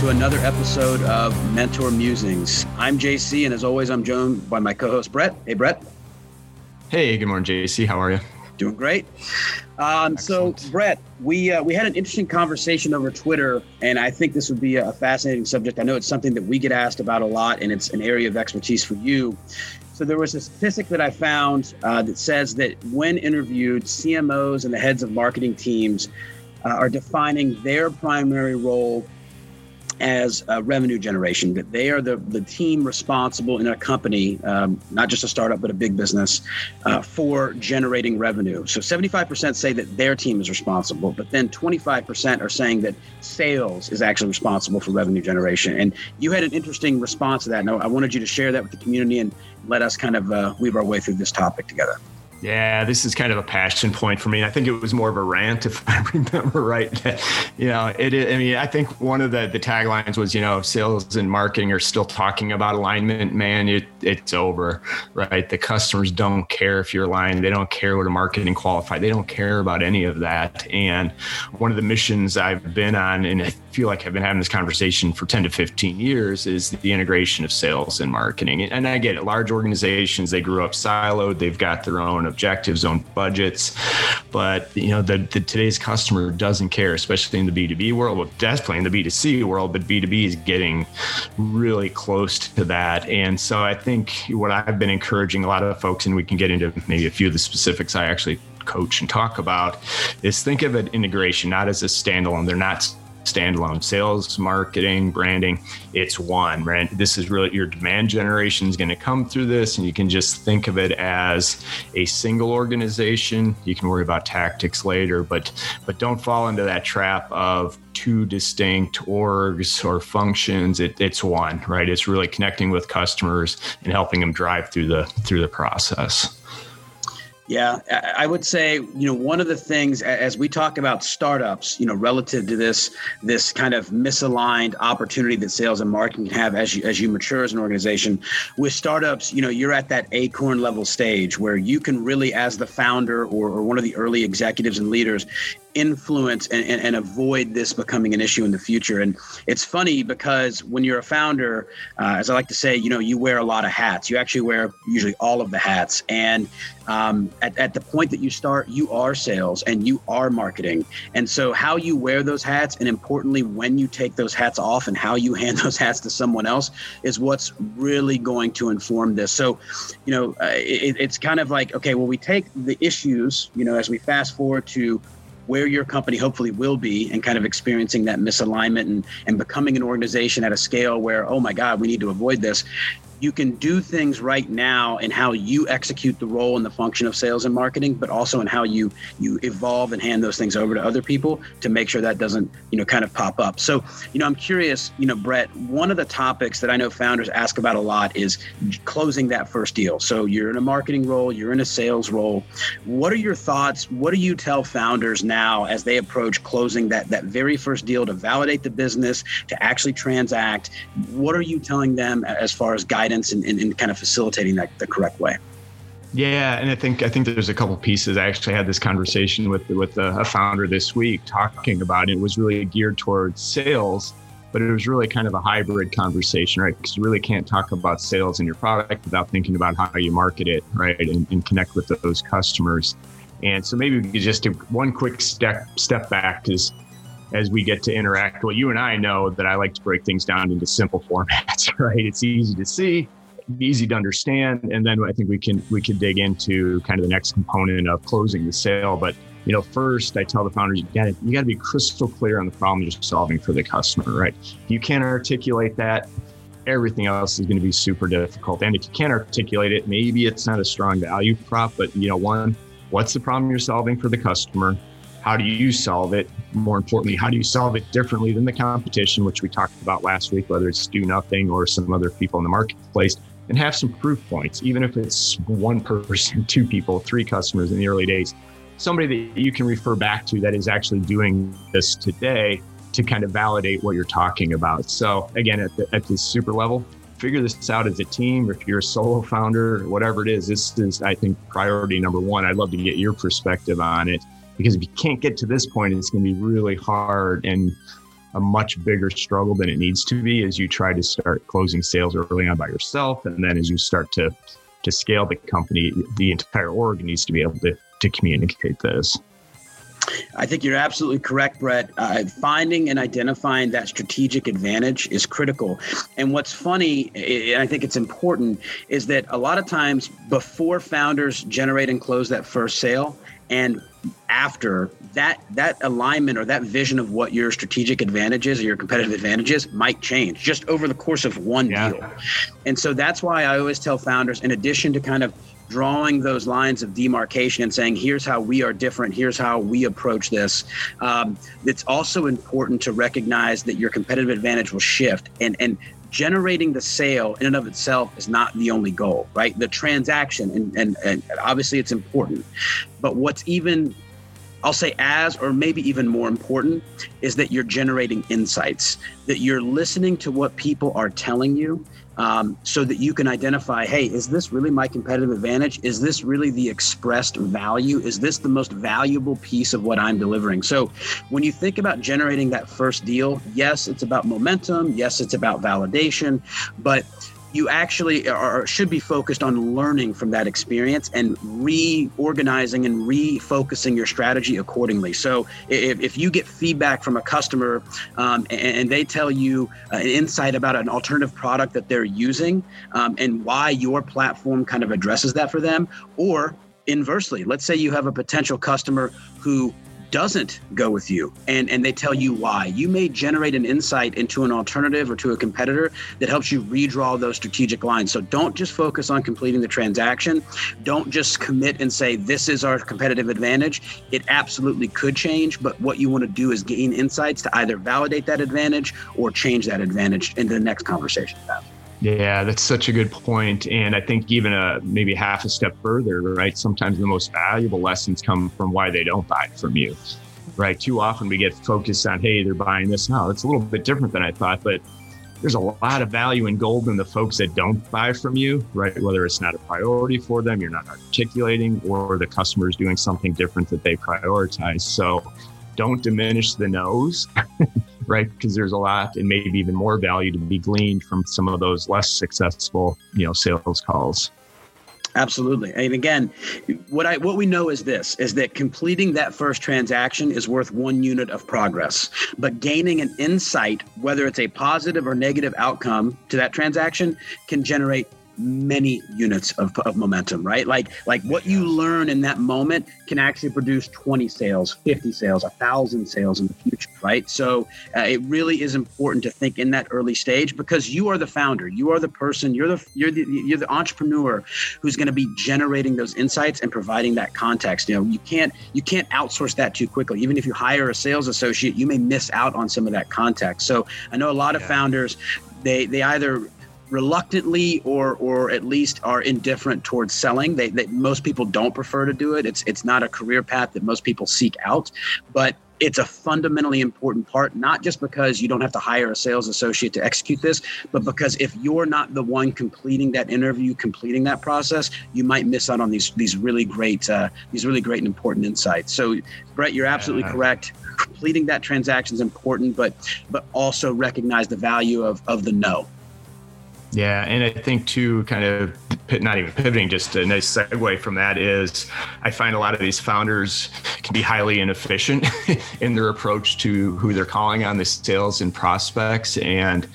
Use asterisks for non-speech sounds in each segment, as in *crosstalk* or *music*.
to another episode of Mentor Musings. I'm JC, and as always, I'm joined by my co host, Brett. Hey, Brett. Hey, good morning, JC. How are you? Doing great. Um, so, Brett, we uh, we had an interesting conversation over Twitter, and I think this would be a fascinating subject. I know it's something that we get asked about a lot, and it's an area of expertise for you. So, there was a statistic that I found uh, that says that when interviewed, CMOs and the heads of marketing teams uh, are defining their primary role as uh, revenue generation, that they are the, the team responsible in a company, um, not just a startup, but a big business, uh, for generating revenue. So 75% say that their team is responsible, but then 25% are saying that sales is actually responsible for revenue generation. And you had an interesting response to that. And I wanted you to share that with the community and let us kind of uh, weave our way through this topic together. Yeah, this is kind of a passion point for me. I think it was more of a rant, if *laughs* I remember right. you know, it. I mean, I think one of the the taglines was, you know, sales and marketing are still talking about alignment. Man, it, it's over, right? The customers don't care if you're aligned. They don't care what a marketing qualified. They don't care about any of that. And one of the missions I've been on, and I feel like I've been having this conversation for 10 to 15 years, is the integration of sales and marketing. And I get it. Large organizations, they grew up siloed. They've got their own objectives, own budgets. But you know, the, the today's customer doesn't care, especially in the B2B world. Well, definitely in the B2C world, but B2B is getting really close to that. And so I think what I've been encouraging a lot of folks, and we can get into maybe a few of the specifics I actually coach and talk about, is think of it integration, not as a standalone. They're not standalone sales, marketing, branding. It's one, right? This is really your demand generation is going to come through this, and you can just think of it as a single organization. You can worry about tactics later, but but don't fall into that trap of two distinct orgs or functions. It, it's one, right? It's really connecting with customers and helping them drive through the through the process. Yeah, I would say you know one of the things as we talk about startups, you know, relative to this this kind of misaligned opportunity that sales and marketing have as you as you mature as an organization. With startups, you know, you're at that acorn level stage where you can really, as the founder or, or one of the early executives and leaders, influence and, and, and, avoid this becoming an issue in the future. And it's funny because when you're a founder, uh, as I like to say, you know, you wear a lot of hats. You actually wear usually all of the hats. And um, at, at the point that you start, you are sales and you are marketing. And so how you wear those hats and importantly, when you take those hats off and how you *laughs* hand those hats to someone else is what's really going to inform this. So, you know, uh, it, it's kind of like, okay, well, we take the issues, you know, as we fast forward to where your company hopefully will be and kind of experiencing that misalignment and, and becoming an organization at a scale where, oh my God, we need to avoid this you can do things right now in how you execute the role and the function of sales and marketing, but also in how you you evolve and hand those things over to other people to make sure that doesn't you know kind of pop up. So you know I'm curious, you know Brett, one of the topics that I know founders ask about a lot is closing that first deal. So you're in a marketing role, you're in a sales role. What are your thoughts? What do you tell founders now as they approach closing that that very first deal to validate the business, to actually transact? What are you telling them as far as guidance? Guidance and, and, and kind of facilitating that the correct way. Yeah, and I think I think there's a couple pieces. I actually had this conversation with with a, founder this week talking about it. it was really geared towards sales, but it was really kind of a hybrid conversation, right? Because you really can't talk about sales and your product without thinking about how you market it, right, and, and connect with those customers. And so maybe just one quick step step back because as we get to interact. Well, you and I know that I like to break things down into simple *laughs* formats, *laughs* right? It's easy to see, easy to understand, and then I think we can we can dig into kind of the next component of closing the sale. But you know, first I tell the founders you got you got to be crystal clear on the problem you're solving for the customer, right? If you can't articulate that, everything else is going to be super difficult. And if you can't articulate it, maybe it's not a strong value prop, but you know, one, what's the problem you're solving for the customer? How do you solve it? More importantly, how do you solve it differently than the competition, which we talked about last week, whether it's do nothing or some other people in the marketplace, and have some proof points, even if it's one person, *laughs* two people, three customers in the early days, somebody that you can refer back to that is actually doing this today to kind of validate what you're talking about. So again, at the, at the super level, figure this out as a team. If you're a solo founder, whatever it is, this is, I think, priority number one. I'd love to get your perspective on it because if you can't get to this point, it's going to be really hard. And a much bigger struggle than it needs to be as you try to start closing sales early on by yourself. And then as you start to, to scale the company, the entire org needs to be able to, to communicate this. I think you're absolutely correct, Brett. Uh, finding and identifying that strategic advantage is critical. And what's funny, and I think it's important, is that a lot of times before founders generate and close that first sale, and after that that alignment or that vision of what your strategic advantages or your competitive advantages might change just over the course of one yeah. deal and so that's why i always tell founders in addition to kind of drawing those lines of demarcation and saying, here's how we are different, here's how we approach this. Um, it's also important to recognize that your competitive advantage will shift and, and generating the sale in and of itself is not the only goal, right? The transaction, and, and, and obviously it's important. But what's even I'll say as or maybe even more important is that you're generating insights, that you're listening to what people are telling you um, so that you can identify hey, is this really my competitive advantage? Is this really the expressed value? Is this the most valuable piece of what I'm delivering? So when you think about generating that first deal, yes, it's about momentum. Yes, it's about validation. But you actually are should be focused on learning from that experience and reorganizing and refocusing your strategy accordingly. So if, if you get feedback from a customer um, and, and, they tell you uh, an insight about an alternative product that they're using um, and why your platform kind of addresses that for them, or inversely, let's say you have a potential customer who doesn't go with you and, and they tell you why. You may generate an insight into an alternative or to a competitor that helps you redraw those strategic lines. So don't just focus on completing the transaction. Don't just commit and say, this is our competitive advantage. It absolutely could change, but what you want to do is gain insights to either validate that advantage or change that advantage into the next conversation. Yeah, that's such a good point. And I think even a maybe half a step further, right? Sometimes the most valuable lessons come from why they don't buy from you. Right. Too often we get focused on, hey, they're buying this now. It's a little bit different than I thought, but there's a lot of value in gold in the folks that don't buy from you, right? Whether it's not a priority for them, you're not articulating, or the customer is doing something different that they prioritize. So don't diminish the no's, *laughs* right? Because there's a lot and maybe even more value to be gleaned from some of those less successful, you know, sales calls. Absolutely. And again, what I what we know is this is that completing that first transaction is worth one unit of progress. But gaining an insight, whether it's a positive or negative outcome to that transaction, can generate many units of, of momentum right? Like like what you learn in that moment can actually produce 20 sales 50 sales a thousand sales in the future right? So uh, it really is important to think in that early stage because you are the founder. You are the person you're the you're the you're the entrepreneur who's going to be generating those insights and providing that context. You know you can't you can't outsource that too quickly. Even if you hire a sales associate you may miss out on some of that context. So i know a lot of yeah. founders they they either reluctantly or or at least are indifferent towards selling. They, they most people don't prefer to do it. It's it's not a career path that most people seek out, but it's a fundamentally important part, not just because you don't have to hire a sales associate to execute this, but because if you're not the one completing that interview, completing that process, you might miss out on these these really great uh, these really great and important insights. So, Brett, you're absolutely yeah. correct. Completing that transaction is important, but but also recognize the value of of the no. Yeah, and I think too, kind of not even pivoting, just a nice segue from that is I find a lot of these founders can be highly inefficient *laughs* in their approach to who they're calling on the sales and prospects. And,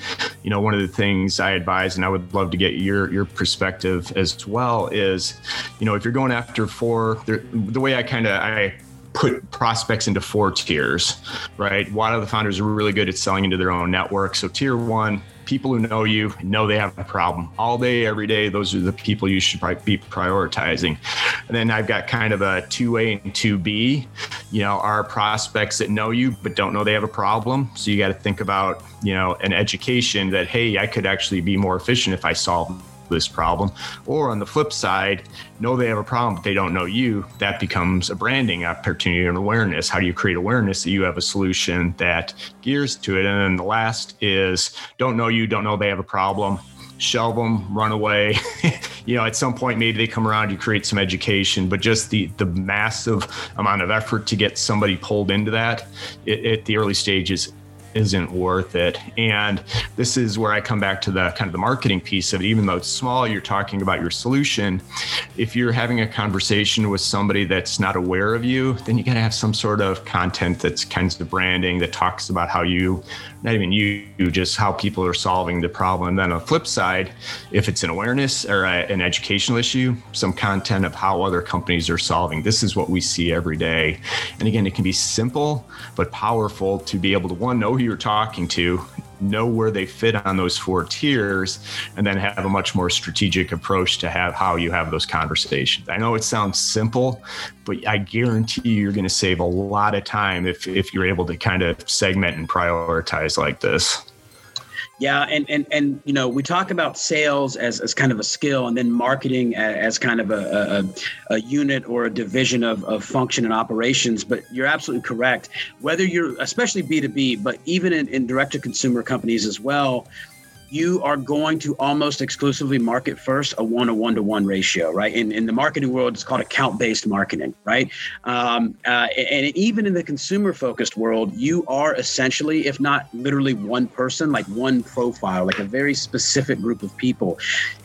you know, one of the things I advise, and I would love to get your your perspective as well, is, you know, if you're going after four, the way I kind of I put prospects into four tiers, right? A lot of the founders are really good at selling into their own network. So tier one, people who know you know they have a problem all day, every day. Those are the people you should be prioritizing. And then I've got kind of a 2A and 2B, you know, are prospects that know you but don't know they have a problem. So you got to think about, you know, an education that, hey, I could actually be more efficient if I solve this problem. Or on the flip side, know they have a problem, but they don't know you. That becomes a branding opportunity and awareness. How do you create awareness that you have a solution that gears to it? And then the last is don't know you, don't know they have a problem. Shelve them, run away. *laughs* you know, at some point, maybe they come around, you create some education, but just the the massive amount of effort to get somebody pulled into that at the early stages isn't worth it. And this is where I come back to the kind of the marketing piece of it. Even though it's small, you're talking about your solution. If you're having a conversation with somebody that's not aware of you, then you got to have some sort of content that's kind of the branding that talks about how you, not even you, just how people are solving the problem. And then on the flip side, if it's an awareness or a, an educational issue, some content of how other companies are solving. This is what we see every day. And again, it can be simple but powerful to be able to one know who you're talking to know where they fit on those four tiers and then have a much more strategic approach to have how you have those conversations. I know it sounds simple but i guarantee you you're going to save a lot of time if, if you're able to kind of segment and prioritize like this yeah, and and and you know, we talk about sales as, as kind of a skill, and then marketing as, kind of a, a, a, unit or a division of, of function and operations. But you're absolutely correct. Whether you're, especially B two B, but even in, in direct to consumer companies as well, you are going to almost exclusively market first a one to one to one ratio, right? In, in the marketing world, it's called account based marketing, right? Um, uh, and even in the consumer focused world, you are essentially, if not literally one person, like one profile, like a very specific group of people.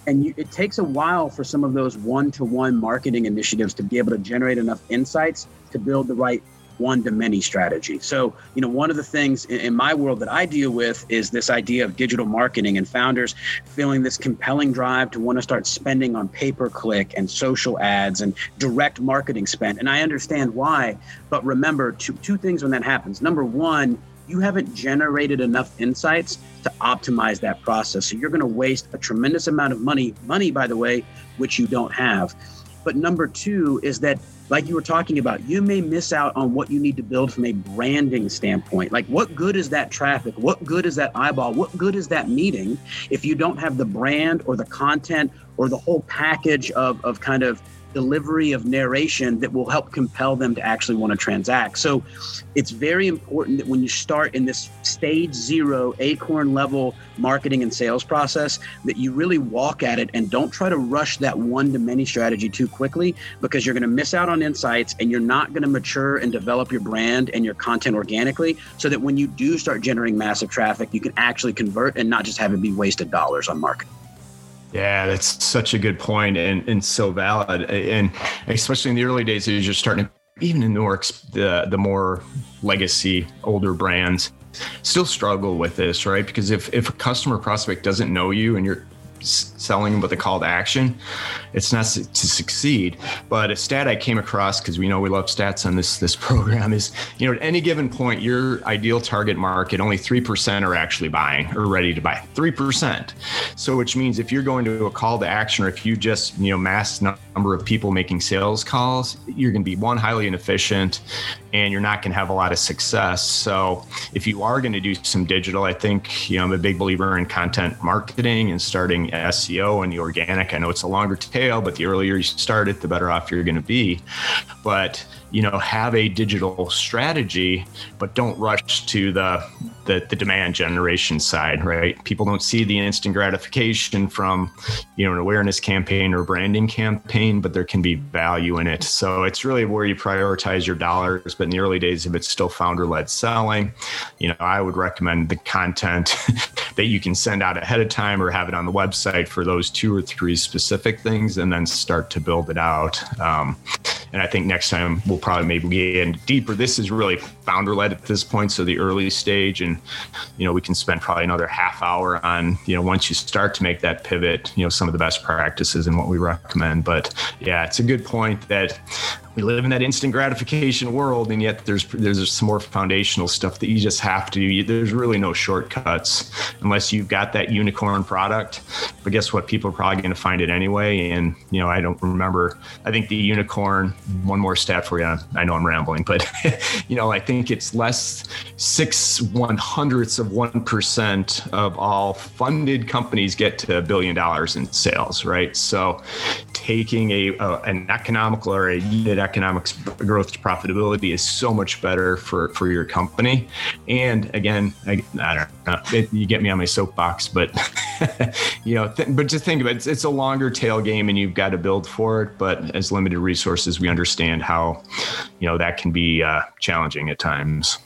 And you, it takes a while for some of those one to one marketing initiatives to be able to generate enough insights to build the right one to many strategy. So, you know, one of the things in, my world that I deal with is this idea of digital marketing and founders feeling this compelling drive to want to start spending on pay per click and social ads and direct marketing spend. And I understand why. But remember, two, two things when that happens. Number one, you haven't generated enough insights to optimize that process. So you're going to waste a tremendous amount of money, money, by the way, which you don't have. But number two is that like you were talking about, you may miss out on what you need to build from a branding standpoint. Like, what good is that traffic? What good is that eyeball? What good is that meeting if you don't have the brand or the content or the whole package of, of kind of delivery of narration that will help compel them to actually want to transact. So it's very important that when you start in this stage zero acorn level marketing and sales process that you really walk at it and don't try to rush that one to many strategy too quickly because you're going to miss out on insights and you're not going to mature and develop your brand and your content organically so that when you do start generating massive traffic you can actually convert and not just have it be wasted dollars on marketing. Yeah, that's such a good point and, and so valid. And especially in the early days, as you're starting, to, even in Newark, the, the more legacy, older brands still struggle with this, right? Because if, if a customer prospect doesn't know you and you're selling with a call to action, it's not to succeed. But a stat I came across because we know we love stats on this this *laughs* program is you know at any given point your ideal target market only three percent are actually buying or ready to buy three percent. So which means if you're going to a call to action or if you just you know mass number of people making sales calls, you're going to be one highly inefficient and you're not going to have a lot of success. So if you are going to do some digital, I think you know I'm a big believer in content marketing and starting SEO and the organic. I know it's a longer tail, but the earlier you start it, the better off you're going to be. But you know, have a digital strategy, but don't rush to the, the the, demand generation side, right? People don't see the instant gratification from, you know, an awareness campaign or branding campaign, but there can be value in it. So it's really where you prioritize your dollars. But in the early days, if it's still founder-led selling, you know, I would recommend the content *laughs* that you can send out ahead of time or have it on the website for those two or three specific things, and then start to build it out. Um, and I think next time we'll probably maybe get in deeper. This is really founder led at this point, so the early stage, and you know we can spend probably another half hour on you know once you start to make that pivot, you know some of the best practices and what we recommend. But yeah, it's a good point that we live in that instant gratification world, and yet there's there's some more foundational stuff that you just have to. There's really no shortcuts unless you've got that unicorn product. But guess what? People are probably going to find it anyway. And you know, I don't remember. I think the unicorn. One more stat for you. I know I'm rambling, but *laughs* you know, I think it's less six one hundredths of one percent of all funded companies get to a billion dollars in sales. Right. So, taking a, a an economical or a unit economics growth to profitability is so much better for for your company. And again, I, I don't know, it, you get me on my soapbox, but *laughs* you know, th- but just think of it, it's, it's a longer tail game, and you've got to build for it. But as limited resources, we understand how you know that can be uh, challenging at times.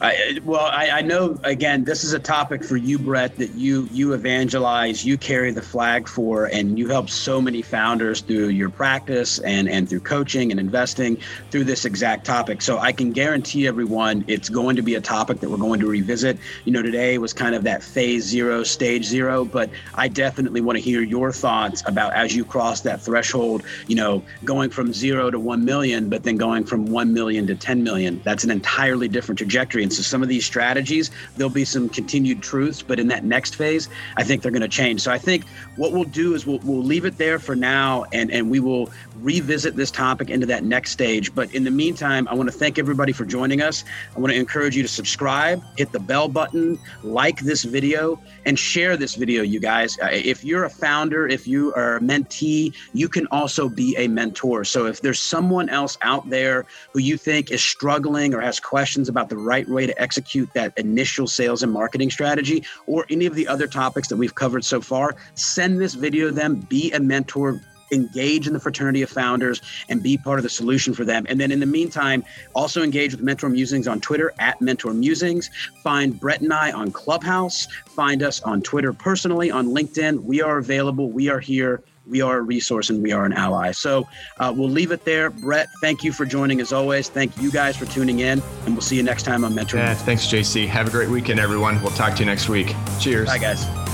I, well, I, I, know again, this is a topic for you, Brett, that you you evangelize, you carry the flag for, and you help so many founders through your practice and and through coaching and investing through this exact topic. So I can guarantee everyone it's going to be a topic that we're going to revisit. You know, today was kind of that phase zero, stage zero, but I definitely want to hear your thoughts about as you cross that threshold. You know, going from zero to one million, but then going from one million to ten million. That's an entirely different trajectory and so some of these strategies, there'll be some continued truths, but in that next phase, I think they're going to change. So I think what we'll do is we'll, we'll leave it there for now and, and we will revisit this topic into that next stage. But in the meantime, I want to thank everybody for joining us. I want to encourage you to subscribe, hit the bell button, like this video, and share this video, you guys. Uh, if you're a founder, if you are a mentee, you can also be a mentor. So if there's someone else out there who you think is struggling or has questions about the right way to execute that initial sales and marketing strategy, or any of the other topics that we've covered so far, send this video to them, be a mentor, engage in the fraternity of founders and be part of the solution for them. And then in the meantime, also engage with Mentor Musings on Twitter at Mentor Musings. Find Brett and I on Clubhouse. Find us on Twitter personally, on LinkedIn. We are available. We are here. We are a resource and we are an ally. So uh, we'll leave it there. Brett, thank you for joining as always. Thank you guys for tuning in, and we'll see you next time on Mentor. Yeah, thanks, JC. Have a great weekend, everyone. We'll talk to you next week. Cheers. Bye, guys.